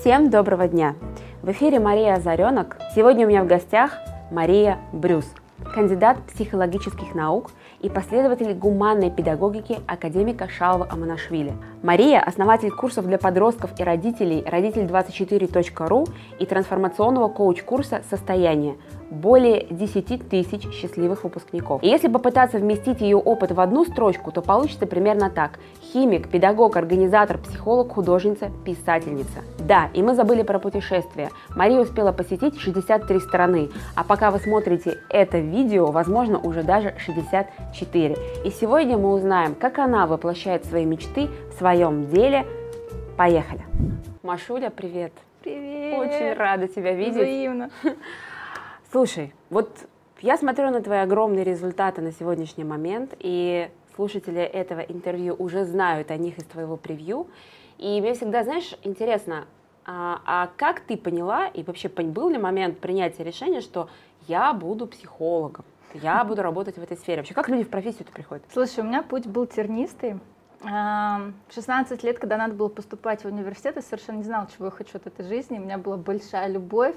Всем доброго дня! В эфире Мария Озаренок. Сегодня у меня в гостях Мария Брюс, кандидат психологических наук и последователь гуманной педагогики академика Шалва Аманашвили. Мария – основатель курсов для подростков и родителей родитель24.ру и трансформационного коуч-курса «Состояние», более 10 тысяч счастливых выпускников. И если попытаться вместить ее опыт в одну строчку, то получится примерно так. Химик, педагог, организатор, психолог, художница, писательница. Да, и мы забыли про путешествия. Мария успела посетить 63 страны, а пока вы смотрите это видео, возможно, уже даже 64. И сегодня мы узнаем, как она воплощает свои мечты в своем деле. Поехали! Машуля, привет! Привет! Очень рада тебя видеть. Взаимно. Слушай, вот я смотрю на твои огромные результаты на сегодняшний момент, и слушатели этого интервью уже знают о них из твоего превью. И мне всегда, знаешь, интересно, а, а как ты поняла, и вообще был ли момент принятия решения, что я буду психологом, я буду работать в этой сфере? Вообще, как люди в профессию-то приходят? Слушай, у меня путь был тернистый. В 16 лет, когда надо было поступать в университет, я совершенно не знала, чего я хочу от этой жизни. У меня была большая любовь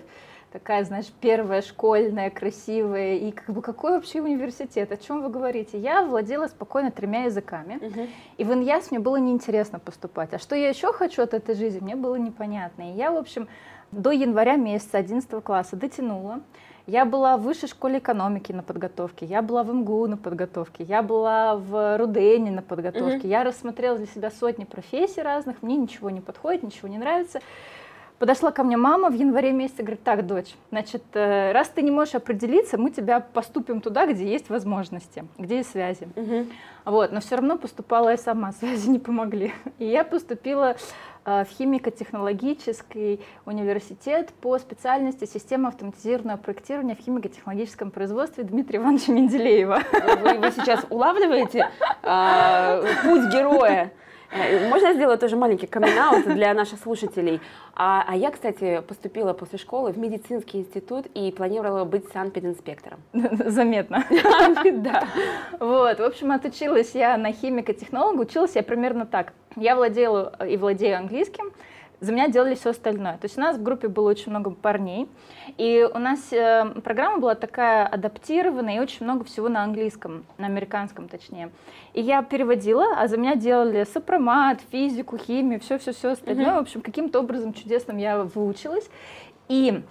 такая, знаешь, первая школьная, красивая, и как бы какой вообще университет, о чем вы говорите? Я владела спокойно тремя языками, uh-huh. и в Иньяс мне было неинтересно поступать, а что я еще хочу от этой жизни, мне было непонятно. И я, в общем, до января месяца 11 класса дотянула, я была в высшей школе экономики на подготовке, я была в МГУ на подготовке, я была в Рудене на подготовке, uh-huh. я рассмотрела для себя сотни профессий разных, мне ничего не подходит, ничего не нравится. Подошла ко мне мама в январе месяце, говорит, так, дочь, значит, э, раз ты не можешь определиться, мы тебя поступим туда, где есть возможности, где есть связи. Угу. Вот, но все равно поступала я сама, связи не помогли. И я поступила в химико-технологический университет по специальности система автоматизированного проектирования в химико-технологическом производстве Дмитрия Ивановича Менделеева. Вы, вы сейчас улавливаете э, путь героя? Э, можно сделать тоже маленький камин для наших слушателей? А, а я, кстати, поступила после школы в медицинский институт и планировала быть санпединспектором. Заметно. Да. Вот, в общем, отучилась я на химико-технолога, училась я примерно так. Я владела и владею английским, за меня делали все остальное. То есть у нас в группе было очень много парней, и у нас э, программа была такая адаптированная, и очень много всего на английском, на американском точнее. И я переводила, а за меня делали сопромат, физику, химию, все-все-все остальное. Mm-hmm. В общем, каким-то образом чудесным я выучилась. И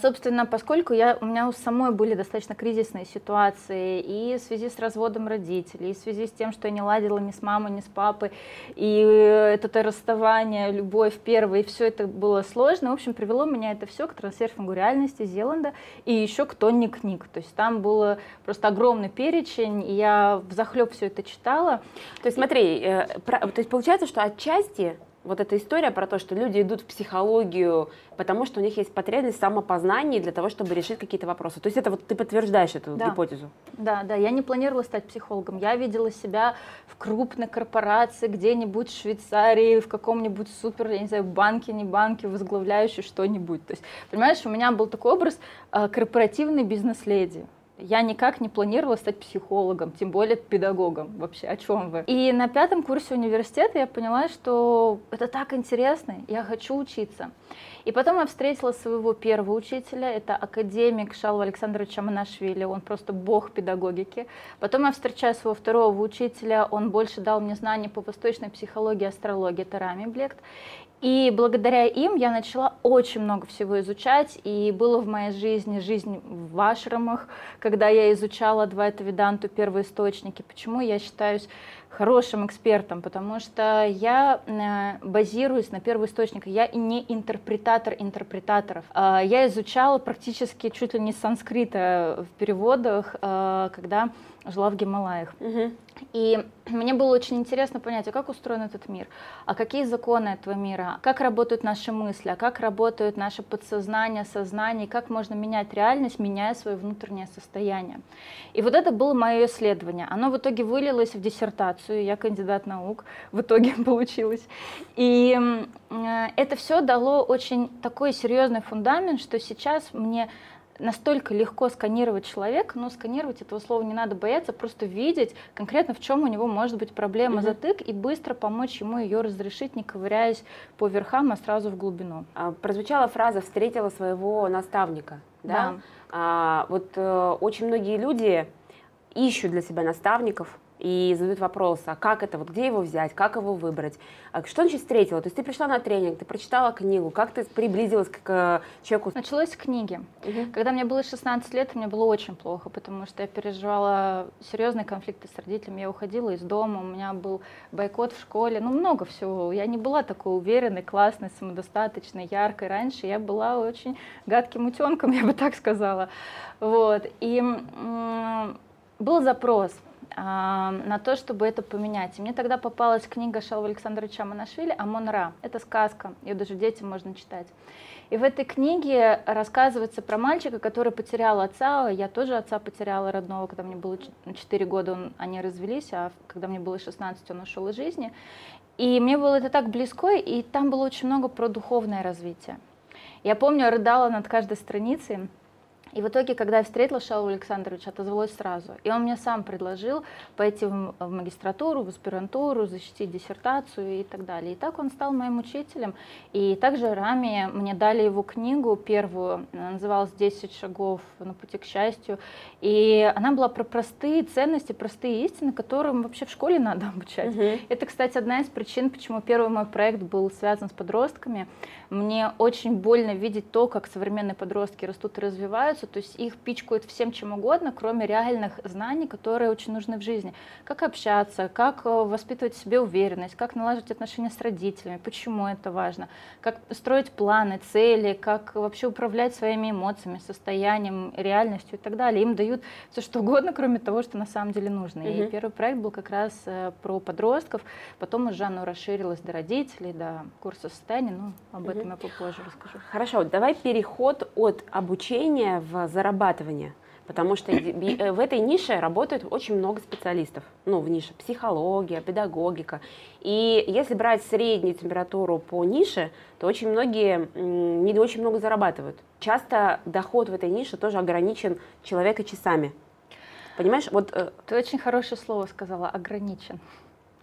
собственно, поскольку я, у меня у самой были достаточно кризисные ситуации и в связи с разводом родителей, и в связи с тем, что я не ладила ни с мамой, ни с папой, и это расставание, любовь первая, и все это было сложно, в общем, привело меня это все к трансерфингу реальности Зеланда и еще к Тони книг. То есть там было просто огромный перечень, и я в захлеб все это читала. То есть смотри, э, то есть получается, что отчасти вот эта история про то, что люди идут в психологию, потому что у них есть потребность в самопознании для того, чтобы решить какие-то вопросы. То есть это вот ты подтверждаешь эту да. гипотезу? Да, да, я не планировала стать психологом. Я видела себя в крупной корпорации, где-нибудь в Швейцарии, в каком-нибудь супер, я не знаю, банке, не банке, возглавляющей что-нибудь. То есть, понимаешь, у меня был такой образ э, корпоративной бизнес-леди. Я никак не планировала стать психологом, тем более педагогом. Вообще, о чем вы? И на пятом курсе университета я поняла, что это так интересно, я хочу учиться. И потом я встретила своего первого учителя, это академик Шалва Александрович Аманашвили, он просто бог педагогики. Потом я встречаю своего второго учителя, он больше дал мне знания по восточной психологии, астрологии, это Рами Блект. И благодаря им я начала очень много всего изучать, и было в моей жизни жизнь в ашрамах, когда я изучала Адвайта Веданту, первоисточники. Почему я считаюсь хорошим экспертом? Потому что я э, базируюсь на первоисточниках, я не интерпретатор интерпретаторов. А, я изучала практически чуть ли не санскрита в переводах, э, когда жила в Гималаях. Угу. И мне было очень интересно понять, а как устроен этот мир, а какие законы этого мира, как работают наши мысли, а как работают наше подсознание, сознание, как можно менять реальность, меняя свое внутреннее состояние. И вот это было мое исследование. Оно в итоге вылилось в диссертацию, я кандидат наук, в итоге получилось. И это все дало очень такой серьезный фундамент, что сейчас мне настолько легко сканировать человека, но сканировать этого слова не надо бояться, просто видеть конкретно в чем у него может быть проблема, угу. затык, и быстро помочь ему ее разрешить, не ковыряясь по верхам, а сразу в глубину. А, прозвучала фраза «встретила своего наставника». Да. да. А, вот э, очень многие люди ищут для себя наставников, и задают вопрос, а как это, вот где его взять, как его выбрать, а что значит встретила? То есть ты пришла на тренинг, ты прочитала книгу, как ты приблизилась к, к человеку? Началось с книги. Угу. Когда мне было 16 лет, мне было очень плохо, потому что я переживала серьезные конфликты с родителями, я уходила из дома, у меня был бойкот в школе, ну много всего. Я не была такой уверенной, классной, самодостаточной, яркой раньше, я была очень гадким утенком, я бы так сказала. Вот. И был запрос – на то, чтобы это поменять. И мне тогда попалась книга Шалва Александровича Манашвили «Амон-Ра». Это сказка, ее даже детям можно читать. И в этой книге рассказывается про мальчика, который потерял отца. Я тоже отца потеряла родного, когда мне было 4 года, он, они развелись, а когда мне было 16, он ушел из жизни. И мне было это так близко, и там было очень много про духовное развитие. Я помню, рыдала над каждой страницей, и в итоге, когда я встретила Шалу Александровича, отозвалась сразу. И он мне сам предложил пойти в магистратуру, в аспирантуру, защитить диссертацию и так далее. И так он стал моим учителем. И также Рами мне дали его книгу первую, она называлась «10 шагов на пути к счастью». И она была про простые ценности, простые истины, которым вообще в школе надо обучать. Угу. Это, кстати, одна из причин, почему первый мой проект был связан с подростками. Мне очень больно видеть то, как современные подростки растут и развиваются, то есть их пичкают всем чем угодно, кроме реальных знаний, которые очень нужны в жизни. Как общаться, как э, воспитывать в себе уверенность, как налаживать отношения с родителями, почему это важно, как строить планы, цели, как вообще управлять своими эмоциями, состоянием, реальностью и так далее. Им дают все что угодно, кроме того, что на самом деле нужно. Угу. И первый проект был как раз э, про подростков, потом уже оно расширилось до родителей, до курса состояния, ну, об этом этом я попозже расскажу. Хорошо, давай переход от обучения в зарабатывание. Потому что э, в этой нише работает очень много специалистов. Ну, в нише психология, педагогика. И если брать среднюю температуру по нише, то очень многие не очень много зарабатывают. Часто доход в этой нише тоже ограничен человека часами. Понимаешь, вот... Э, Ты очень хорошее слово сказала, ограничен.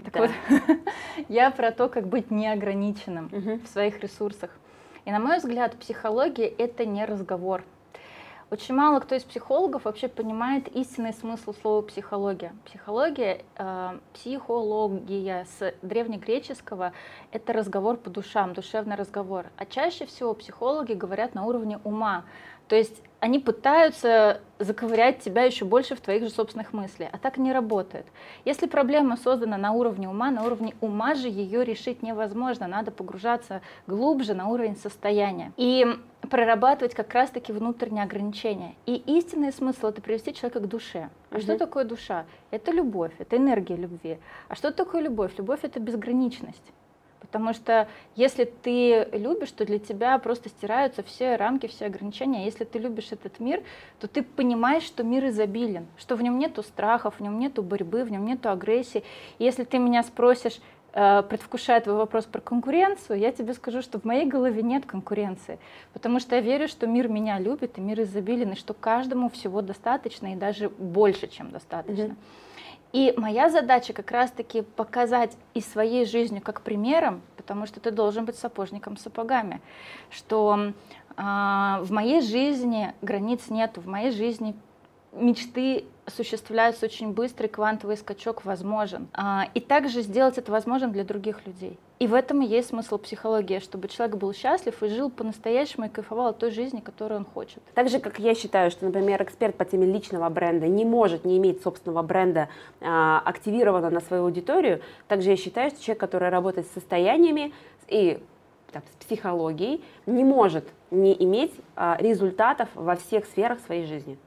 Так да. вот, я про то, как быть неограниченным угу. в своих ресурсах. И на мой взгляд, психология это не разговор. Очень мало кто из психологов вообще понимает истинный смысл слова психология. Психология, э, психология с древнегреческого – это разговор по душам, душевный разговор. А чаще всего психологи говорят на уровне ума. То есть они пытаются заковырять тебя еще больше в твоих же собственных мыслях, а так не работает. Если проблема создана на уровне ума, на уровне ума же ее решить невозможно, надо погружаться глубже на уровень состояния и прорабатывать как раз-таки внутренние ограничения. И истинный смысл это привести человека к душе. А угу. что такое душа? Это любовь, это энергия любви. А что такое любовь? Любовь это безграничность. Потому что если ты любишь, то для тебя просто стираются все рамки, все ограничения. Если ты любишь этот мир, то ты понимаешь, что мир изобилен, что в нем нету страхов, в нем нету борьбы, в нем нету агрессии. И если ты меня спросишь, э, предвкушая твой вопрос про конкуренцию, я тебе скажу, что в моей голове нет конкуренции, потому что я верю, что мир меня любит, и мир изобилен, и что каждому всего достаточно, и даже больше, чем достаточно. Mm-hmm. И моя задача как раз-таки показать и своей жизнью как примером, потому что ты должен быть сапожником с сапогами, что э, в моей жизни границ нет, в моей жизни мечты осуществляются очень быстро, и квантовый скачок возможен. А, и также сделать это возможным для других людей. И в этом и есть смысл психологии, чтобы человек был счастлив и жил по-настоящему и кайфовал от той жизни, которую он хочет. Так же, как я считаю, что, например, эксперт по теме личного бренда не может не иметь собственного бренда а, активированного на свою аудиторию, также я считаю, что человек, который работает с состояниями и там, с психологией, не может не иметь а, результатов во всех сферах своей жизни.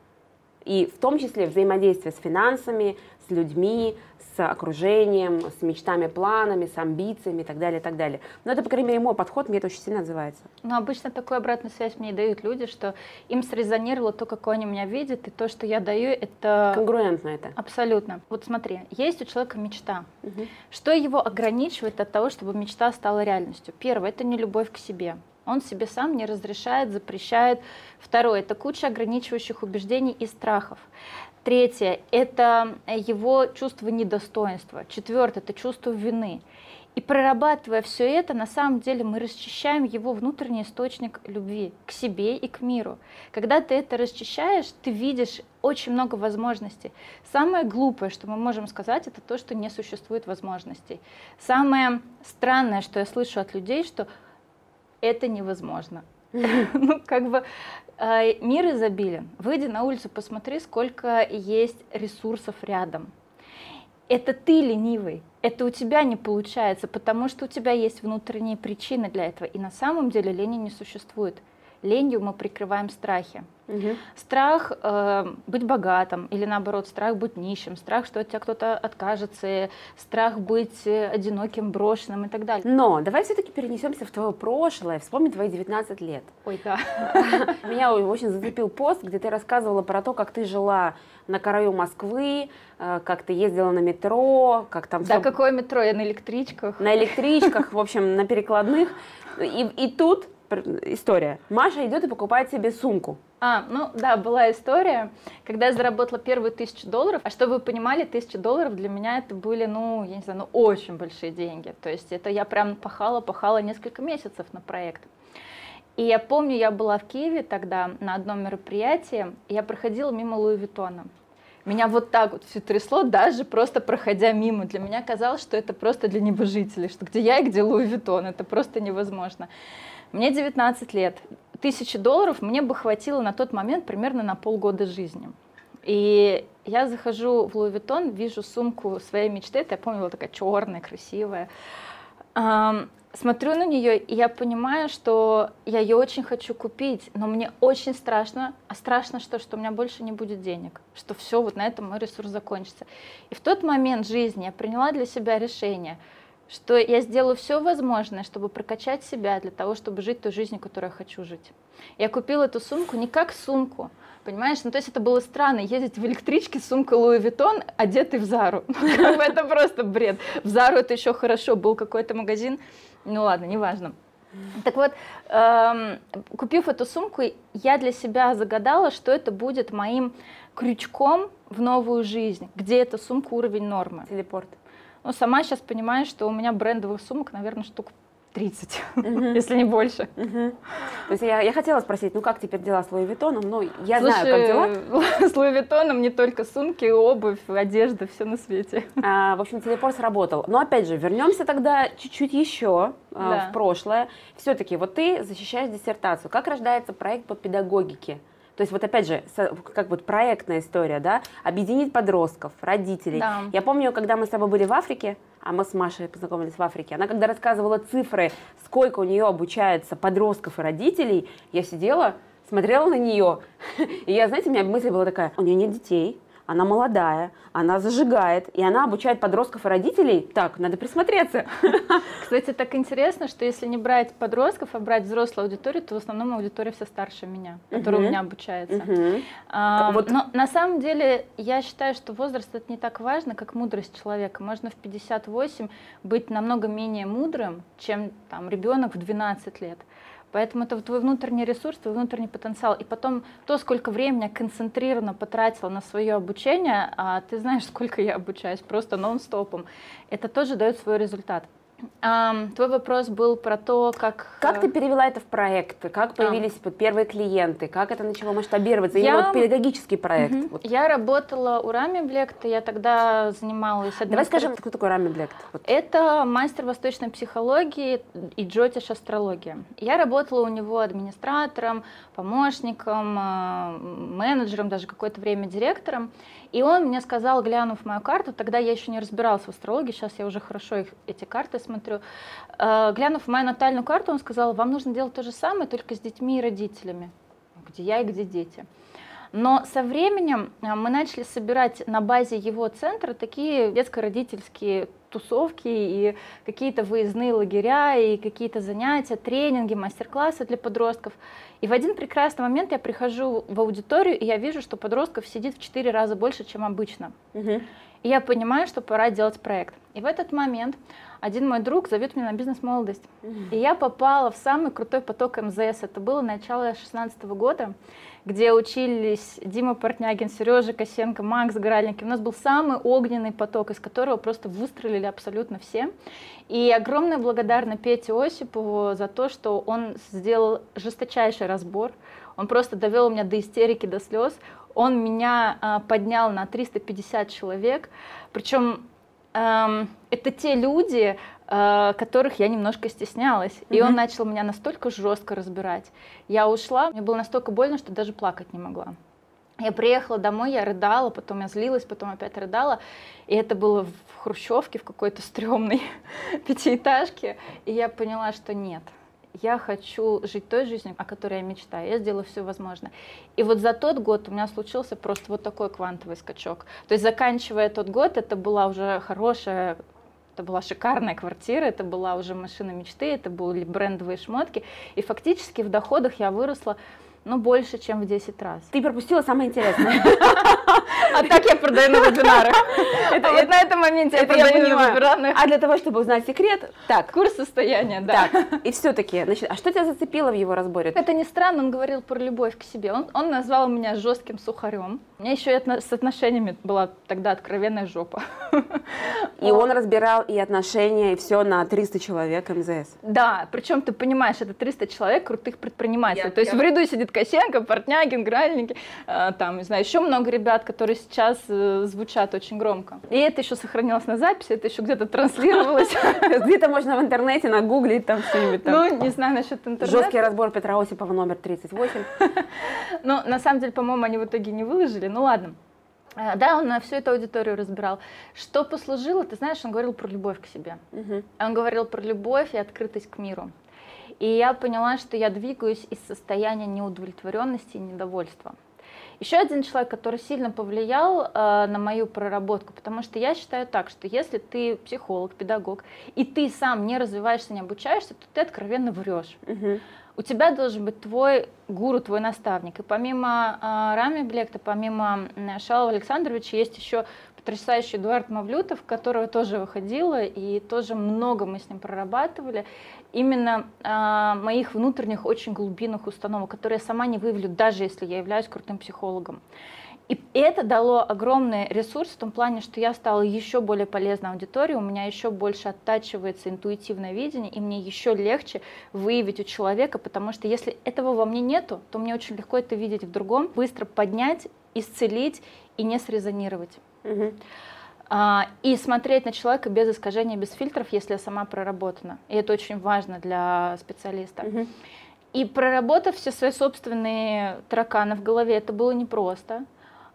И в том числе взаимодействие с финансами, с людьми, с окружением, с мечтами, планами, с амбициями и так далее, и так далее. Но это, по крайней мере, мой подход, мне это очень сильно отзывается. Но обычно такую обратную связь мне и дают люди, что им срезонировало то, какое они меня видят, и то, что я даю, это... Конгруентно это. Абсолютно. Вот смотри, есть у человека мечта. Угу. Что его ограничивает от того, чтобы мечта стала реальностью? Первое, это не любовь к себе. Он себе сам не разрешает, запрещает. Второе – это куча ограничивающих убеждений и страхов. Третье – это его чувство недостоинства. Четвертое – это чувство вины. И прорабатывая все это, на самом деле мы расчищаем его внутренний источник любви к себе и к миру. Когда ты это расчищаешь, ты видишь очень много возможностей. Самое глупое, что мы можем сказать, это то, что не существует возможностей. Самое странное, что я слышу от людей, что это невозможно. Ну, как бы э, мир изобилен. Выйди на улицу, посмотри, сколько есть ресурсов рядом. Это ты ленивый, это у тебя не получается, потому что у тебя есть внутренние причины для этого. И на самом деле лени не существует ленью мы прикрываем страхи. Угу. Страх э, быть богатым или наоборот страх быть нищим, страх, что от тебя кто-то откажется, страх быть э, одиноким, брошенным и так далее. Но давай все-таки перенесемся в твое прошлое, вспомни твои 19 лет. Ой, да. Меня очень зацепил пост, где ты рассказывала про то, как ты жила на краю Москвы, э, как ты ездила на метро, как там... Да, какое метро? Я на электричках. На электричках, в общем, на перекладных. И, и тут история. Маша идет и покупает себе сумку. А, ну да, была история, когда я заработала первые тысячу долларов. А чтобы вы понимали, тысяча долларов для меня это были, ну, я не знаю, ну очень большие деньги. То есть это я прям пахала, пахала несколько месяцев на проект. И я помню, я была в Киеве тогда на одном мероприятии, и я проходила мимо Луи Виттона. Меня вот так вот все трясло, даже просто проходя мимо. Для меня казалось, что это просто для небожителей, что где я и где Луи Виттон, это просто невозможно. Мне 19 лет. Тысячи долларов мне бы хватило на тот момент примерно на полгода жизни. И я захожу в Луи Виттон, вижу сумку своей мечты, это я помню, была такая черная, красивая. Смотрю на нее, и я понимаю, что я ее очень хочу купить, но мне очень страшно, а страшно что, что у меня больше не будет денег, что все, вот на этом мой ресурс закончится. И в тот момент жизни я приняла для себя решение – что я сделаю все возможное, чтобы прокачать себя для того, чтобы жить той жизнью, которую я хочу жить. Я купила эту сумку не как сумку, понимаешь? Ну, то есть это было странно, ездить в электричке с сумкой Луи Виттон, одетый в Зару. Это просто бред. В Зару это еще хорошо, был какой-то магазин, ну ладно, неважно. Так вот, эм, купив эту сумку, я для себя загадала, что это будет моим крючком в новую жизнь, где эта сумка уровень нормы. Телепорт. Ну, сама сейчас понимаю, что у меня брендовых сумок, наверное, штук 30, uh-huh. если не больше. Uh-huh. То есть я, я хотела спросить, ну как теперь дела с Луи Виттоном? Ну, я Слушай, знаю, как дела. С Луи Виттоном не только сумки, обувь, одежда, все на свете. А, в общем, телепорт сработал. Но опять же, вернемся тогда чуть-чуть еще а, да. в прошлое. Все-таки вот ты защищаешь диссертацию. Как рождается проект по педагогике? То есть вот опять же, как вот проектная история, да, объединить подростков, родителей. Да. Я помню, когда мы с тобой были в Африке, а мы с Машей познакомились в Африке, она когда рассказывала цифры, сколько у нее обучается подростков и родителей, я сидела, смотрела на нее, и я, знаете, у меня мысль была такая, у нее нет детей, она молодая, она зажигает, и она обучает подростков и родителей. Так, надо присмотреться. Кстати, так интересно, что если не брать подростков, а брать взрослую аудиторию, то в основном аудитория вся старше меня, которая у меня обучается. А, вот. Но на самом деле я считаю, что возраст это не так важно, как мудрость человека. Можно в 58 быть намного менее мудрым, чем там ребенок в 12 лет. Поэтому это твой внутренний ресурс, твой внутренний потенциал. И потом то, сколько времени я концентрированно потратила на свое обучение, а ты знаешь, сколько я обучаюсь, просто нон-стопом, это тоже дает свой результат. А, твой вопрос был про то, как... Как ты э, перевела это в проект? Как появились а. первые клиенты? Как это начало масштабироваться? Я... Именно вот педагогический проект. Угу. Вот. Я работала у Рами Блекта, я тогда занималась... Давай скажем, кто такой Рами Блект? Вот. Это мастер восточной психологии и джотиш астрология. Я работала у него администратором, помощником, э, менеджером, даже какое-то время директором. И он мне сказал, глянув мою карту, тогда я еще не разбиралась в астрологии, сейчас я уже хорошо их, эти карты смотрю. Э, глянув мою натальную карту, он сказал, вам нужно делать то же самое, только с детьми и родителями. Где я и где дети. Но со временем э, мы начали собирать на базе его центра такие детско-родительские тусовки и какие-то выездные лагеря, и какие-то занятия, тренинги, мастер-классы для подростков. И в один прекрасный момент я прихожу в аудиторию, и я вижу, что подростков сидит в четыре раза больше, чем обычно. Угу. И я понимаю, что пора делать проект. И в этот момент один мой друг зовет меня на бизнес-молодость. И я попала в самый крутой поток МЗС. Это было начало 2016 года, где учились Дима Портнягин, Сережа Косенко, Макс Гральник. У нас был самый огненный поток, из которого просто выстрелили абсолютно все. И огромная благодарность Пете Осипову за то, что он сделал жесточайший разбор. Он просто довел меня до истерики, до слез. Он меня э, поднял на 350 человек. Причем это те люди, э, которых я немножко стеснялась. Mm-hmm. И он начал меня настолько жестко разбирать. Я ушла, мне было настолько больно, что даже плакать не могла. Я приехала домой, я рыдала, потом я злилась, потом опять рыдала. И это было в хрущевке, в какой-то стрёмной пятиэтажке. И я поняла, что нет, я хочу жить той жизнью, о которой я мечтаю, я сделаю все возможное. И вот за тот год у меня случился просто вот такой квантовый скачок. То есть заканчивая тот год, это была уже хорошая это была шикарная квартира, это была уже машина мечты, это были брендовые шмотки. И фактически в доходах я выросла ну, больше, чем в 10 раз. Ты пропустила самое интересное. А так я продаю на вебинарах. Это, вот на этом моменте я продаю на вебинарах. А для того, чтобы узнать секрет, так. Курс состояния, да. Так, и все-таки, значит, а что тебя зацепило в его разборе? Это не странно, он говорил про любовь к себе. Он, он назвал меня жестким сухарем. У меня еще и с отношениями была тогда откровенная жопа. И он разбирал и отношения, и все на 300 человек МЗС. Да, причем ты понимаешь, это 300 человек крутых предпринимателей. То есть в ряду сидит Косенко, Портнягин, Гральники, э, там, не знаю, еще много ребят, которые сейчас э, звучат очень громко. И это еще сохранилось на записи, это еще где-то транслировалось. Где-то можно в интернете нагуглить там что-нибудь. Ну, не знаю насчет интернета. Жесткий разбор Петра Осипова номер 38. Ну, на самом деле, по-моему, они в итоге не выложили, ну ладно. Э, да, он на всю эту аудиторию разбирал. Что послужило, ты знаешь, он говорил про любовь к себе. Угу. Он говорил про любовь и открытость к миру. И я поняла, что я двигаюсь из состояния неудовлетворенности и недовольства. Еще один человек, который сильно повлиял э, на мою проработку, потому что я считаю так, что если ты психолог, педагог, и ты сам не развиваешься, не обучаешься, то ты откровенно врешь. Угу. У тебя должен быть твой гуру, твой наставник. И помимо э, Рами Блекта, помимо э, Шалова Александровича, есть еще потрясающий Эдуард Мавлютов, которого тоже выходила, и тоже много мы с ним прорабатывали. Именно э, моих внутренних очень глубинных установок, которые я сама не выявлю, даже если я являюсь крутым психологом. И это дало огромный ресурс в том плане, что я стала еще более полезной аудитории, у меня еще больше оттачивается интуитивное видение, и мне еще легче выявить у человека, потому что если этого во мне нету, то мне очень легко это видеть в другом, быстро поднять, исцелить и не срезонировать. Угу. А, и смотреть на человека без искажения, без фильтров, если я сама проработана. И это очень важно для специалиста. Угу. И проработав все свои собственные тараканы в голове, это было непросто.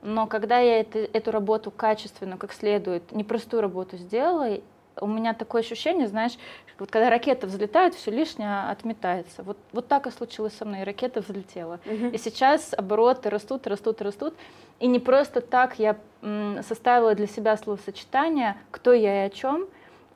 Но когда я это, эту работу качественно, как следует, непростую работу сделала, у меня такое ощущение, знаешь, вот когда ракета взлетает, все лишнее отметается. Вот, вот так и случилось со мной, и ракета взлетела. Угу. И сейчас обороты растут, растут, растут. И не просто так я составила для себя словосочетание «кто я и о чем»,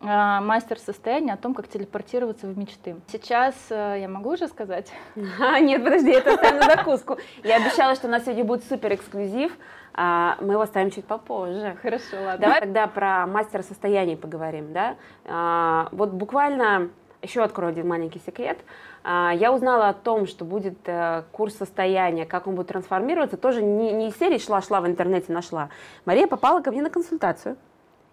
мастер состояния о том, как телепортироваться в мечты. Сейчас э, я могу уже сказать? А, нет, подожди, это оставим на закуску. Я обещала, что у нас сегодня будет супер эксклюзив. А, мы его ставим чуть попозже. Хорошо, ладно. Давай тогда про мастера состояний поговорим, да? А, вот буквально еще открою один маленький секрет. А, я узнала о том, что будет э, курс состояния, как он будет трансформироваться, тоже не, не из серии шла-шла в интернете нашла. Мария попала ко мне на консультацию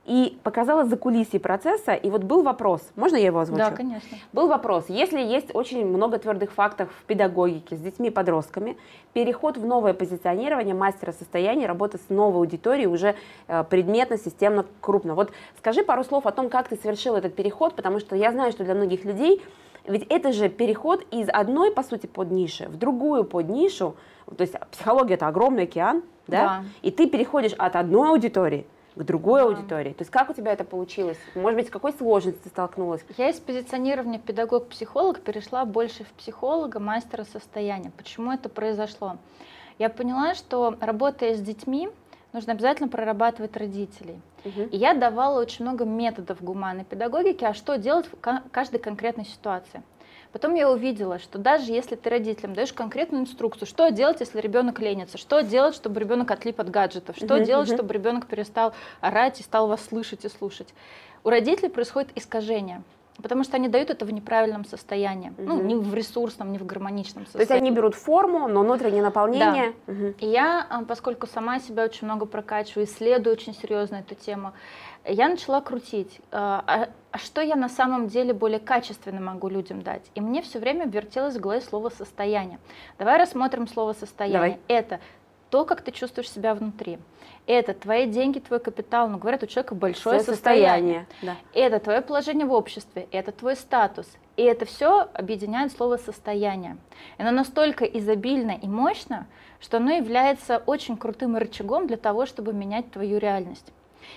и показала за кулисье процесса. И вот был вопрос, можно я его озвучу? Да, конечно. Был вопрос, если есть очень много твердых фактов в педагогике с детьми и подростками, переход в новое позиционирование мастера состояния, работа с новой аудиторией уже э, предметно, системно, крупно. Вот скажи пару слов о том, как ты совершил этот переход, потому что я знаю, что для многих людей ведь это же переход из одной, по сути, под ниши в другую под нишу. То есть психология это огромный океан, да? да. И ты переходишь от одной аудитории к другой да. аудитории. То есть как у тебя это получилось? Может быть, с какой сложностью столкнулась? Я из позиционирования педагог-психолог перешла больше в психолога, мастера состояния. Почему это произошло? Я поняла, что работая с детьми, нужно обязательно прорабатывать родителей. Угу. И я давала очень много методов гуманной педагогики, а что делать в каждой конкретной ситуации. Потом я увидела, что даже если ты родителям даешь конкретную инструкцию, что делать, если ребенок ленится, что делать, чтобы ребенок отлип от гаджетов, что Мгм, делать, мгм. чтобы ребенок перестал орать и стал вас слышать и слушать, у родителей происходит искажение. Потому что они дают это в неправильном состоянии. Ну, Мгм. не в ресурсном, не в гармоничном То есть состоянии. они берут форму, но внутреннее наполнение. Мгм. И я, а, поскольку сама себя очень много прокачиваю, исследую очень серьезно эту тему, я начала крутить, а, а- а что я на самом деле более качественно могу людям дать. И мне все время вертелось в голове слово «состояние». Давай рассмотрим слово «состояние». Давай. Это то, как ты чувствуешь себя внутри. Это твои деньги, твой капитал. Ну, говорят, у человека большое Всё состояние. Да. Это твое положение в обществе, это твой статус. И это все объединяет слово состояние. И Оно настолько изобильно и мощно, что оно является очень крутым рычагом для того, чтобы менять твою реальность.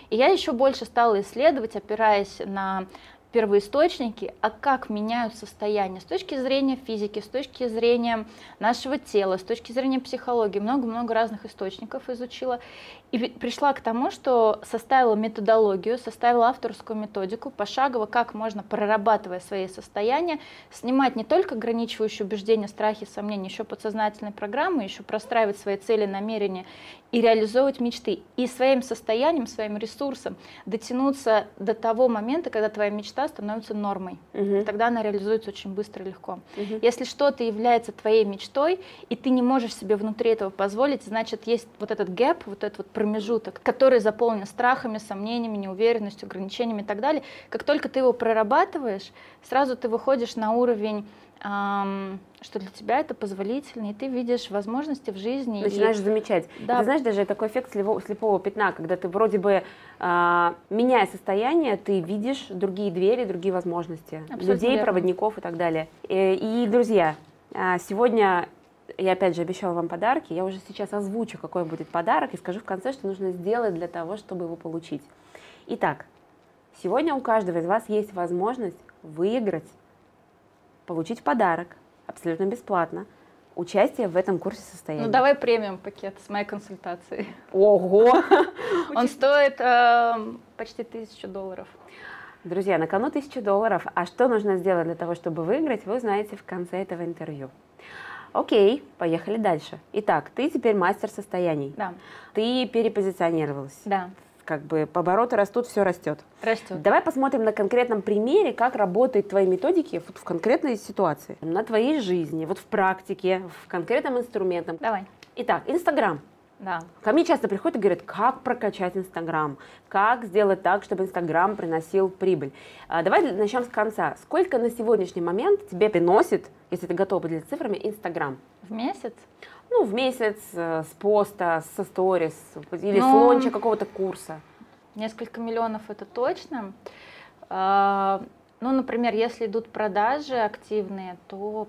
И я еще больше стала исследовать, опираясь на первоисточники, а как меняют состояние с точки зрения физики, с точки зрения нашего тела, с точки зрения психологии, много-много разных источников изучила. И пришла к тому, что составила методологию, составила авторскую методику, пошагово, как можно, прорабатывая свои состояния, снимать не только ограничивающие убеждения, страхи, сомнения, еще подсознательные программы, еще простраивать свои цели, намерения и реализовывать мечты. И своим состоянием, своим ресурсом дотянуться до того момента, когда твоя мечта становится нормой. Мгм. Тогда она реализуется очень быстро и легко. Мгм. Если что-то является твоей мечтой, и ты не можешь себе внутри этого позволить, значит, есть вот этот гэп, вот этот вот промежуток, который заполнен страхами, сомнениями, неуверенностью, ограничениями и так далее. Как только ты его прорабатываешь, сразу ты выходишь на уровень, что для тебя это позволительно, и ты видишь возможности в жизни. и- Начинаешь замечать. Да. Ты знаешь, даже такой эффект слепого, слепого пятна, когда ты вроде бы, а, меняя состояние, ты видишь другие двери, другие возможности. Абсолютно людей, верно. проводников и так далее. Э, И, друзья, а, сегодня я опять же обещала вам подарки. Я уже сейчас озвучу, какой будет подарок, и скажу в конце, что нужно сделать для того, чтобы его получить. Итак, сегодня у каждого из вас есть возможность выиграть, получить подарок абсолютно бесплатно, участие в этом курсе состояния. Ну давай премиум пакет с моей консультацией. Ого! Он стоит эм, почти тысячу долларов. Друзья, на кону 1000 долларов. А что нужно сделать для того, чтобы выиграть, вы узнаете в конце этого интервью. Окей, поехали дальше. Итак, ты теперь мастер состояний. Да, Ты перепозиционировалась. да, Как бы обороты растут, все растет. растет. Давай посмотрим на конкретном примере, как работают твои методики в конкретной ситуации, на твоей жизни, вот в практике, в конкретном инструментном. Давай. Итак, Инстаграм. Да. Ко мне часто приходят и говорят, как прокачать Инстаграм, как сделать так, чтобы Инстаграм приносил прибыль. А, давай начнем с конца. Сколько на сегодняшний момент тебе приносит, если ты готова поделиться цифрами, Инстаграм? В месяц? Ну, в месяц, э, с поста, со сторис или с Ну, лонча какого-то курса. Несколько миллионов это точно. А, Ну, например, если идут продажи активные, то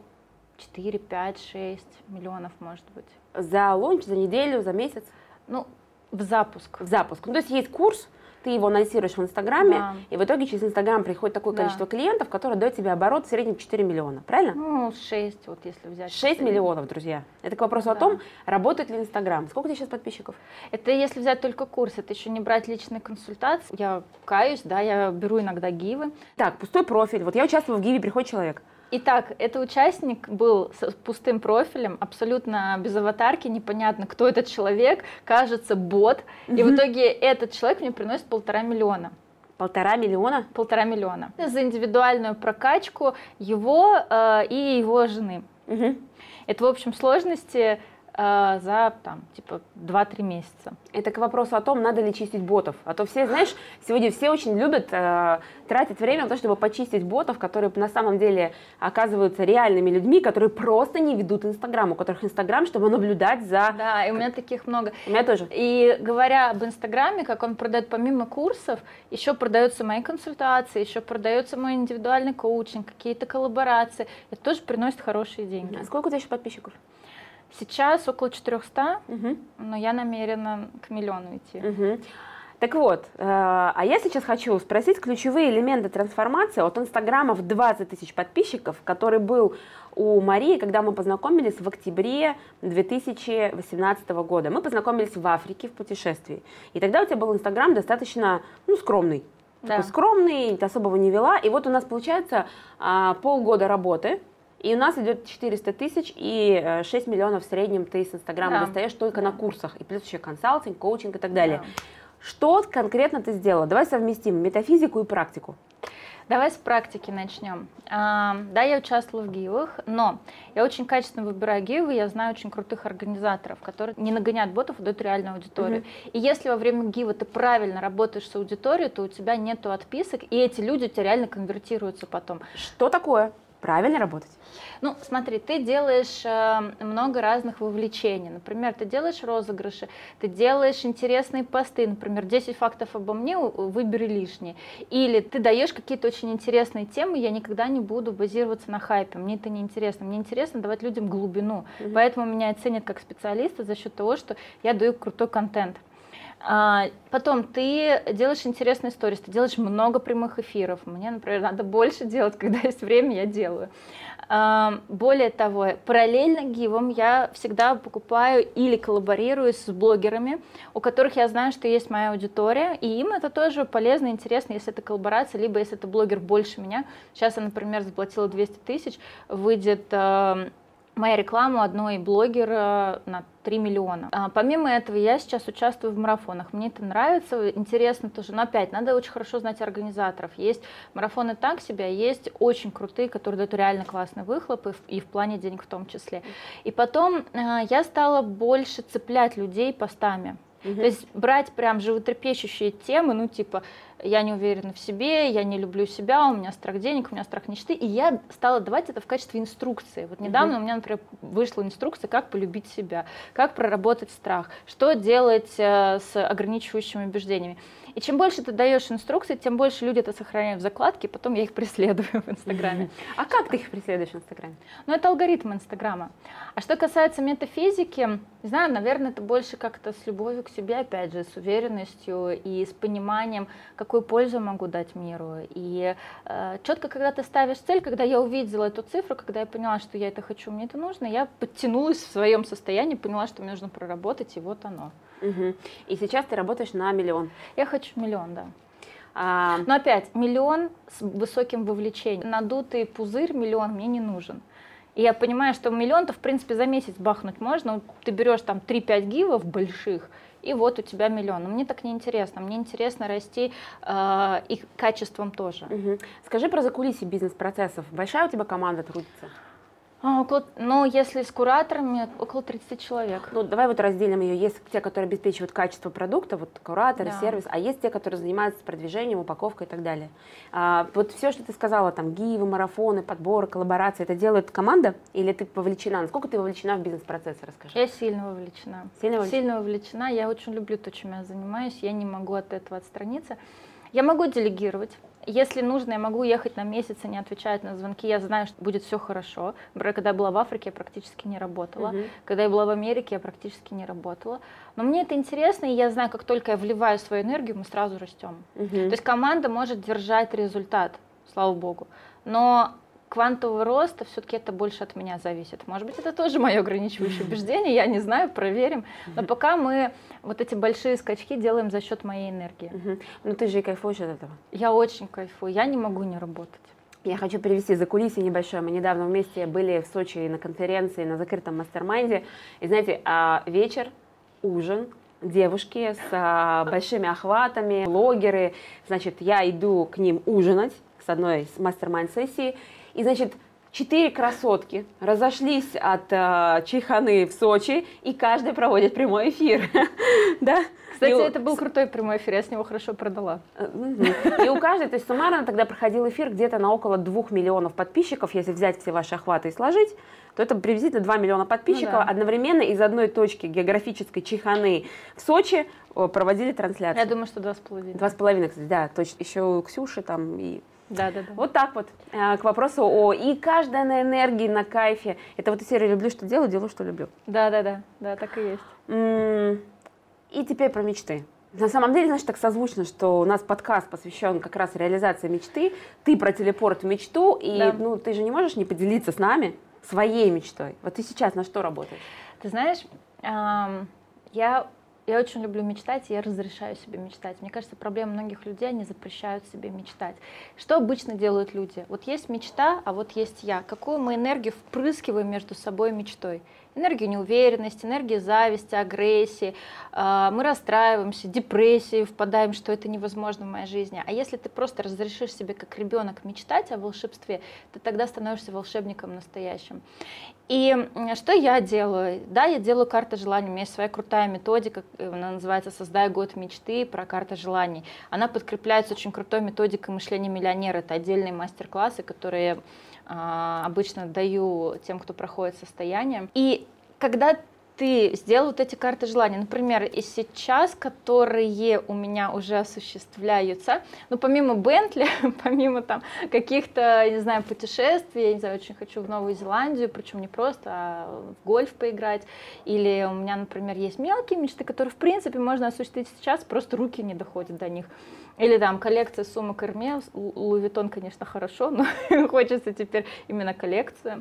4, 5, 6 миллионов может быть. За лонч, за неделю, за месяц, Ну, в запуск. в запуск. Ну, то есть есть курс, ты его анонсируешь в Инстаграме, Да. и в итоге через Инстаграм приходит такое Да. количество клиентов, которое дает тебе оборот в среднем 4 миллиона. Правильно? Ну, 6, вот если взять. 6 четыре. миллионов, друзья. Это к вопросу о Да. том, работает ли Инстаграм. Сколько у тебя сейчас подписчиков? Это если взять только курс, это еще не брать личные консультации. Я каюсь, да, я беру иногда гивы. Так, пустой профиль. Вот я участвую в Гиве, приходит человек. Итак, это участник был с пустым профилем, абсолютно без аватарки, непонятно, кто этот человек, кажется, бот. И в итоге этот человек мне приносит полтора миллиона. Полтора миллиона. Полтора миллиона. За индивидуальную прокачку его э, и его жены. Мгм. Это в общем сложности за там, типа 2-3 месяца. Это к вопросу о том, надо ли чистить ботов. А то все, знаешь, сегодня все очень любят э, тратить время на то, чтобы почистить ботов, которые на самом деле оказываются реальными людьми, которые просто не ведут Инстаграм, у которых Инстаграм, чтобы наблюдать за... Да, и у меня таких много. У меня тоже. И говоря об Инстаграме, как он продает помимо курсов, еще продаются мои консультации, еще продается мой индивидуальный коучинг, какие-то коллаборации. Это тоже приносит хорошие деньги. А Сколько у тебя еще подписчиков? Сейчас около 400, Мгм. но я намерена к миллиону идти. Мгм. Так вот, э, а я сейчас хочу спросить ключевые элементы трансформации от Инстаграма в 20 тысяч подписчиков, который был у Марии, когда мы познакомились в октябре 2018 года. Мы познакомились в Африке в путешествии. И тогда у тебя был Инстаграм достаточно ну, скромный. Да. Такой скромный, особого не вела. И вот у нас получается а, полгода работы, И у нас идет 400 тысяч и 6 э, миллионов в среднем ты с Инстаграма да. достаешь только да. на курсах. И плюс еще консалтинг, коучинг и так далее. Да. Что конкретно ты сделала? Давай совместим метафизику и практику. Давай с практики начнем. А, да, я участвовала в гивах, но я очень качественно выбираю гивы, я знаю очень крутых организаторов, которые не нагоняют ботов, а дают реальную аудиторию. Mm-hmm. И если во время гива ты правильно работаешь с аудиторией, то у тебя нету отписок, и эти люди у тебя реально конвертируются потом. Что такое? Правильно работать? Ну, смотри, ты делаешь э, много разных вовлечений. Например, ты делаешь розыгрыши, ты делаешь интересные посты, например, 10 фактов обо мне, выбери лишние. Или ты даешь какие-то очень интересные темы, я никогда не буду базироваться на хайпе, мне это не интересно. Мне интересно давать людям глубину. Mm-hmm. Поэтому меня оценят как специалиста за счет того, что я даю крутой контент. А, потом ты делаешь интересные истории, ты делаешь много прямых эфиров. Мне, например, надо больше делать, когда есть время, я делаю. А, более того, параллельно гивом я всегда покупаю или коллаборирую с блогерами, у которых я знаю, что есть моя аудитория, и им это тоже полезно, интересно, если это коллаборация, либо если это блогер больше меня. Сейчас я, например, заплатила 200 тысяч, выйдет а, моя реклама одной блогера на 3 миллиона. А, помимо этого, я сейчас участвую в марафонах. Мне это нравится, интересно тоже. Но опять, надо очень хорошо знать организаторов. Есть марафоны так себе, а есть очень крутые, которые дают реально классный выхлоп, и в, и в плане денег в том числе. И потом а, я стала больше цеплять людей постами. Угу. То есть брать прям животрепещущие темы, ну типа я не уверена в себе, я не люблю себя, у меня страх денег, у меня страх мечты, и я стала давать это в качестве инструкции. Вот недавно угу. у меня, например, вышла инструкция, как полюбить себя, как проработать страх, что делать э, с ограничивающими убеждениями. И чем больше ты даешь инструкций, тем больше люди это сохраняют в закладке, потом я их преследую в Инстаграме. А как ты их преследуешь в Инстаграме? Ну, это алгоритм Инстаграма. А что касается метафизики, не знаю, наверное, это больше как-то с любовью к себе, опять же, с уверенностью и с пониманием, какую пользу могу дать миру. И э, четко, когда ты ставишь цель, когда я увидела эту цифру, когда я поняла, что я это хочу, мне это нужно, я подтянулась в своем состоянии, поняла, что мне нужно проработать, и вот оно. Угу. И сейчас ты работаешь на миллион. Я хочу миллион, да. А... Но опять, миллион с высоким вовлечением. Надутый пузырь миллион мне не нужен. И я понимаю, что миллион-то, в принципе, за месяц бахнуть можно. Ты берешь там 3-5 гивов больших, и вот у тебя миллион. Но мне так не интересно. Мне интересно расти э, их качеством тоже. Угу. Скажи про закулисье бизнес-процессов. Большая у тебя команда трудится? А, около, ну, если с кураторами, около 30 человек. Ну, давай вот разделим ее. Есть те, которые обеспечивают качество продукта, вот куратор, да. сервис, а есть те, которые занимаются продвижением, упаковкой и так далее. А, вот все, что ты сказала, там, гивы, марафоны, подборы, коллаборации, это делает команда или ты вовлечена? Насколько ты вовлечена в бизнес-процесс, расскажи. Я сильно вовлечена. Сильно вовлечена? Сильно вовлечена. Я очень люблю то, чем я занимаюсь. Я не могу от этого отстраниться. Я могу делегировать. Если нужно, я могу ехать на месяц и не отвечать на звонки. Я знаю, что будет все хорошо. Например, когда я была в Африке, я практически не работала. Uh-huh. Когда я была в Америке, я практически не работала. Но мне это интересно, и я знаю, как только я вливаю свою энергию, мы сразу растем. Uh-huh. То есть команда может держать результат, слава богу. Но квантового роста все-таки это больше от меня зависит. Может быть, это тоже мое ограничивающее убеждение, я не знаю, проверим. Но пока мы вот эти большие скачки делаем за счет моей энергии. Ну ты же и кайфуешь от этого. Я очень кайфую, я не могу не работать. Я хочу перевести за кулисы небольшое. Мы недавно вместе были в Сочи на конференции, на закрытом мастер-майнде. И знаете, а, вечер, ужин, девушки с а, большими охватами, блогеры. Значит, я иду к ним ужинать с одной мастер-майнд-сессии. И, значит, четыре красотки разошлись от э, Чайханы в Сочи, и каждый проводит прямой эфир. да? Кстати, и, это был крутой прямой эфир, я с него хорошо продала. И у каждой, то есть суммарно тогда проходил эфир где-то на около двух миллионов подписчиков, если взять все ваши охваты и сложить, то это приблизительно 2 миллиона подписчиков ну, да. одновременно из одной точки географической Чайханы в Сочи проводили трансляцию. Я думаю, что два с половиной. Два с половиной, кстати, да, точно. Еще у Ксюши там и да, да, да. Вот так вот э, к вопросу о и каждая на энергии, на кайфе. Это вот из серии люблю, что делаю, делаю, что люблю. Да, да, да, да, так и есть. И теперь про мечты. На самом деле, знаешь, так созвучно, что у нас подкаст посвящен как раз реализации мечты. Ты про телепорт в мечту, и да. ну, ты же не можешь не поделиться с нами своей мечтой. Вот ты сейчас на что работаешь? Ты знаешь, эм, я Я очень люблю мечтать, и я разрешаю себе мечтать. Мне кажется, проблема многих людей, они запрещают себе мечтать. Что обычно делают люди? Вот есть мечта, а вот есть я. Какую мы энергию впрыскиваем между собой и мечтой? Энергию неуверенности, энергию зависти, агрессии, а, мы расстраиваемся, депрессии впадаем, что это невозможно в моей жизни. А если ты просто разрешишь себе как ребенок мечтать о волшебстве, ты тогда становишься волшебником настоящим. И что я делаю? Да, я делаю карты желаний. У меня есть своя крутая методика, она называется «Создай год мечты» про карты желаний. Она подкрепляется очень крутой методикой мышления миллионера. Это отдельные мастер-классы, которые обычно даю тем, кто проходит состояние. И когда ты сделал вот эти карты желаний, например, и сейчас, которые у меня уже осуществляются, ну, помимо Бентли, помимо там каких-то, не знаю, путешествий, я не знаю, очень хочу в Новую Зеландию, причем не просто, а в гольф поиграть, или у меня, например, есть мелкие мечты, которые, в принципе, можно осуществить сейчас, просто руки не доходят до них. Или там коллекция сумок Hermes, Луи Виттон, конечно, хорошо, но хочется теперь именно коллекцию.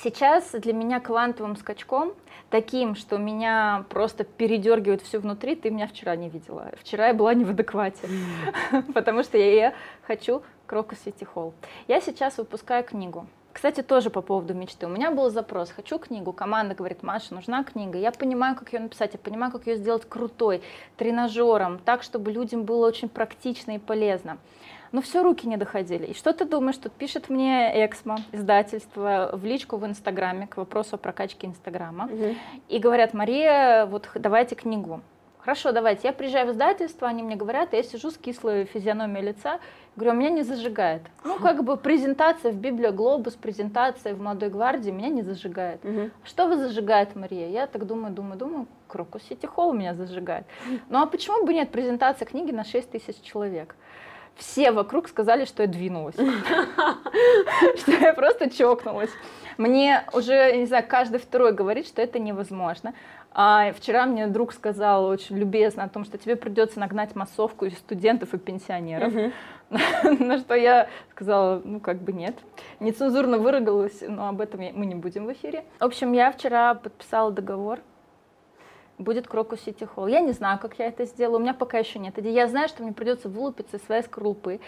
Сейчас для меня квантовым скачком, таким, что меня просто передергивает все внутри, ты меня вчера не видела. Вчера я была не в адеквате, потому что я хочу Крокус Сити Холл. Я сейчас выпускаю книгу. Кстати, тоже по поводу мечты. У меня был запрос, хочу книгу. Команда говорит, Маша, нужна книга. Я понимаю, как ее написать, я понимаю, как ее сделать крутой, тренажером, так, чтобы людям было очень практично и полезно но все руки не доходили. И что ты думаешь, тут пишет мне Эксмо, издательство, в личку в Инстаграме, к вопросу о прокачке Инстаграма, угу. и говорят, Мария, вот давайте книгу. Хорошо, давайте. Я приезжаю в издательство, они мне говорят, я сижу с кислой физиономией лица, говорю, «А меня не зажигает. Ну, как бы презентация в Библия Глобус, презентация в Молодой гвардии меня не зажигает. Угу. Что вы зажигает, Мария? Я так думаю, думаю, думаю, Крокус Сити Холл меня зажигает. Ну, а почему бы нет презентация книги на 6 тысяч человек? Все вокруг сказали, что я двинулась. Что я просто чокнулась. Мне уже, не знаю, каждый второй говорит, что это невозможно. А вчера мне друг сказал очень любезно о том, что тебе придется нагнать массовку из студентов и пенсионеров. На что я сказала, ну как бы нет. Нецензурно выругалась, но об этом мы не будем в эфире. В общем, я вчера подписала договор будет Крокус Сити Холл. Я не знаю, как я это сделаю, у меня пока еще нет идеи. Я знаю, что мне придется вылупиться из своей скорлупы.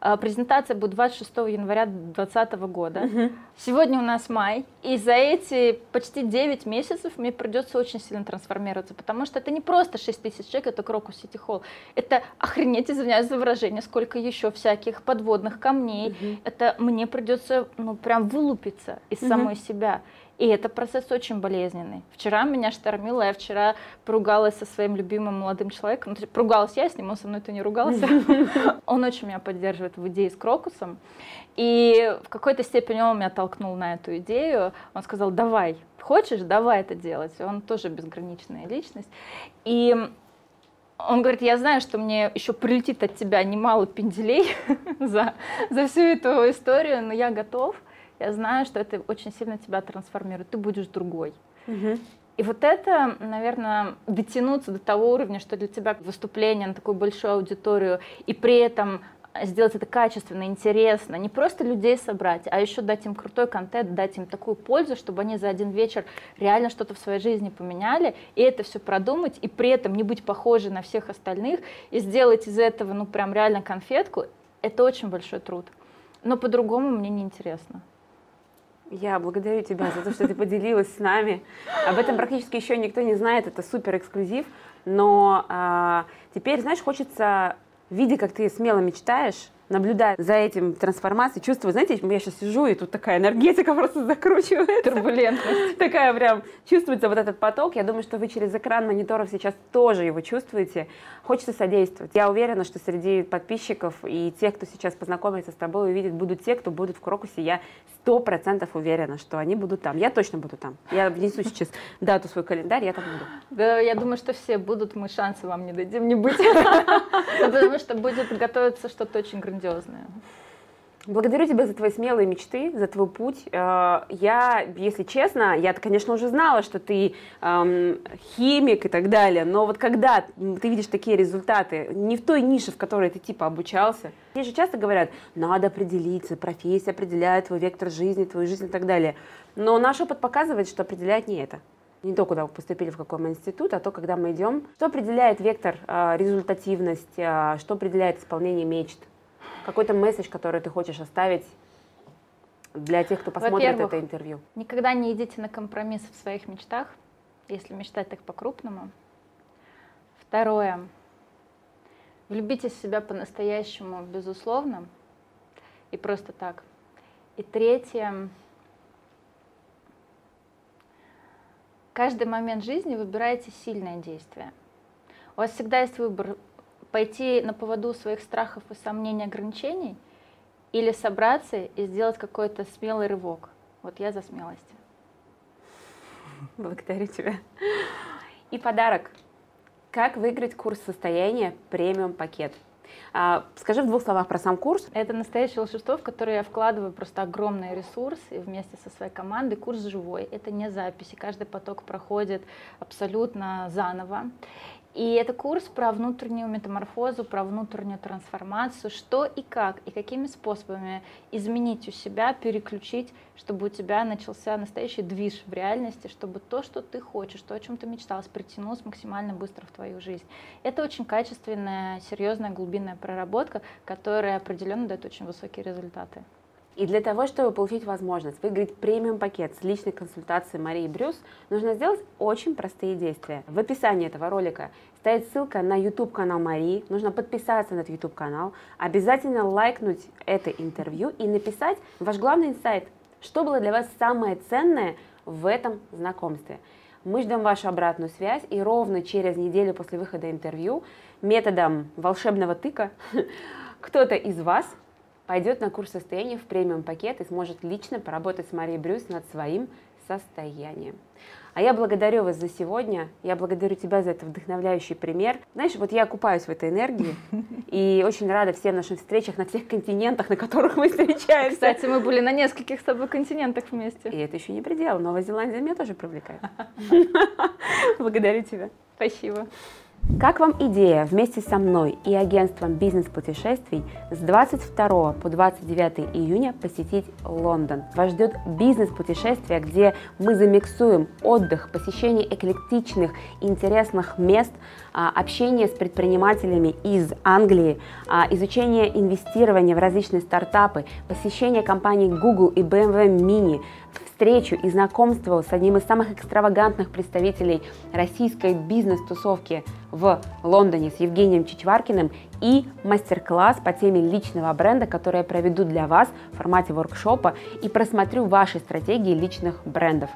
А, презентация будет 26 января 2020 года. Угу. Сегодня у нас май, и за эти почти 9 месяцев мне придется очень сильно трансформироваться, потому что это не просто 6 тысяч человек, это Крокус Сити Холл. Это охренеть, извиняюсь за выражение, сколько еще всяких подводных камней. Угу. Это мне придется, ну, прям вылупиться из угу. самой себя. И это процесс очень болезненный. Вчера меня штормило, я вчера поругалась со своим любимым молодым человеком. Ну, поругалась я с ним, он со мной-то не ругался. Он очень меня поддерживает в идее с крокусом. И в какой-то степени он меня толкнул на эту идею. Он сказал, давай, хочешь, давай это делать. Он тоже безграничная личность. И он говорит, я знаю, что мне еще прилетит от тебя немало пенделей за, за всю эту историю, но я готов я знаю, что это очень сильно тебя трансформирует, ты будешь другой. Угу. И вот это, наверное, дотянуться до того уровня, что для тебя выступление на такую большую аудиторию, и при этом сделать это качественно, интересно, не просто людей собрать, а еще дать им крутой контент, дать им такую пользу, чтобы они за один вечер реально что-то в своей жизни поменяли, и это все продумать, и при этом не быть похожи на всех остальных, и сделать из этого, ну, прям реально конфетку, это очень большой труд. Но по-другому мне не интересно. Я благодарю тебя за то, что ты поделилась с нами. Об этом практически еще никто не знает, это супер эксклюзив. Но а, теперь, знаешь, хочется, видя, как ты смело мечтаешь, наблюдая за этим трансформацией, чувствую, знаете, я сейчас сижу, и тут такая энергетика просто закручивается. Турбулентность. Такая прям, чувствуется вот этот поток. Я думаю, что вы через экран мониторов сейчас тоже его чувствуете. Хочется содействовать. Я уверена, что среди подписчиков и тех, кто сейчас познакомится с тобой, увидит, будут те, кто будут в Крокусе. Я сто процентов уверена, что они будут там. Я точно буду там. Я внесу сейчас дату свой календарь, я там буду. Да, я думаю, что все будут, мы шансы вам не дадим не быть. Потому что будет готовиться что-то очень грандиозное. Благодарю тебя за твои смелые мечты, за твой путь. Э, я, если честно, я, конечно, уже знала, что ты эм, химик и так далее, но вот когда ты видишь такие результаты, не в той нише, в которой ты типа обучался, мне же часто говорят, надо определиться, профессия определяет твой вектор жизни, твою жизнь и так далее. Но наш опыт показывает, что определяет не это. Не то, куда вы поступили, в какой институт, а то, когда мы идем. Что определяет вектор, э, результативность, э, что определяет исполнение мечт? Какой-то месседж, который ты хочешь оставить для тех, кто посмотрит это интервью? Никогда не идите на компромисс в своих мечтах, если мечтать так по-крупному. Второе. Влюбитесь в себя по-настоящему, безусловно, и просто так. И третье. Каждый момент жизни выбирайте сильное действие. У вас всегда есть выбор пойти на поводу своих страхов и сомнений, ограничений – или собраться и сделать какой-то смелый рывок. Вот я за смелость. Благодарю тебя. И подарок. Как выиграть курс состояния премиум пакет? А, скажи в двух словах про сам курс. Это настоящее волшебство, в которое я вкладываю просто огромный ресурс и вместе со своей командой. Курс живой, это не записи, каждый поток проходит абсолютно заново. И это курс про внутреннюю метаморфозу, про внутреннюю трансформацию, что и как, и какими способами изменить у себя, переключить, чтобы у тебя начался настоящий движ в реальности, чтобы то, что ты хочешь, то, о чем ты мечталась, притянулось максимально быстро в твою жизнь. Это очень качественная, серьезная, глубинная проработка, которая определенно дает очень высокие результаты. И для того, чтобы получить возможность выиграть премиум пакет с личной консультацией Марии Брюс, нужно сделать очень простые действия. В описании этого ролика стоит ссылка на YouTube канал Марии, нужно подписаться на этот YouTube канал, обязательно лайкнуть это интервью и написать ваш главный инсайт, что было для вас самое ценное в этом знакомстве. Мы ждем вашу обратную связь, и ровно через неделю после выхода интервью методом волшебного тыка кто-то из вас пойдет на курс состояния в премиум пакет и сможет лично поработать с Марией Брюс над своим состоянием. А я благодарю вас за сегодня. Я благодарю тебя за этот вдохновляющий пример. Знаешь, вот я купаюсь в этой энергии и очень рада всем нашим встречах на всех континентах, на которых мы встречаемся. Кстати, мы были на нескольких с тобой континентах вместе. И это еще не предел. Новая Зеландия меня тоже привлекает. Благодарю тебя. Спасибо. Как вам идея вместе со мной и агентством бизнес-путешествий с 22 по 29 июня посетить Лондон? Вас ждет бизнес-путешествие, где мы замиксуем отдых, посещение эклектичных, интересных мест, а, общение с предпринимателями из Англии, а, изучение инвестирования в различные стартапы, посещение компаний Google и BMW Mini, встречу и знакомство с одним из самых экстравагантных представителей российской бизнес-тусовки в Лондоне с Евгением Чичваркиным и мастер-класс по теме личного бренда, который я проведу для вас в формате воркшопа и просмотрю ваши стратегии личных брендов.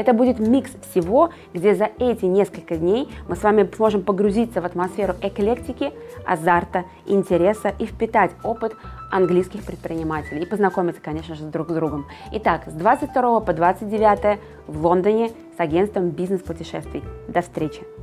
Это будет микс всего, где за эти несколько дней мы с вами сможем погрузиться в атмосферу эклектики, азарта, интереса и впитать опыт английских предпринимателей и познакомиться, конечно же, друг с другом. Итак, с 22 по 29 в Лондоне с агентством бизнес-путешествий. До встречи!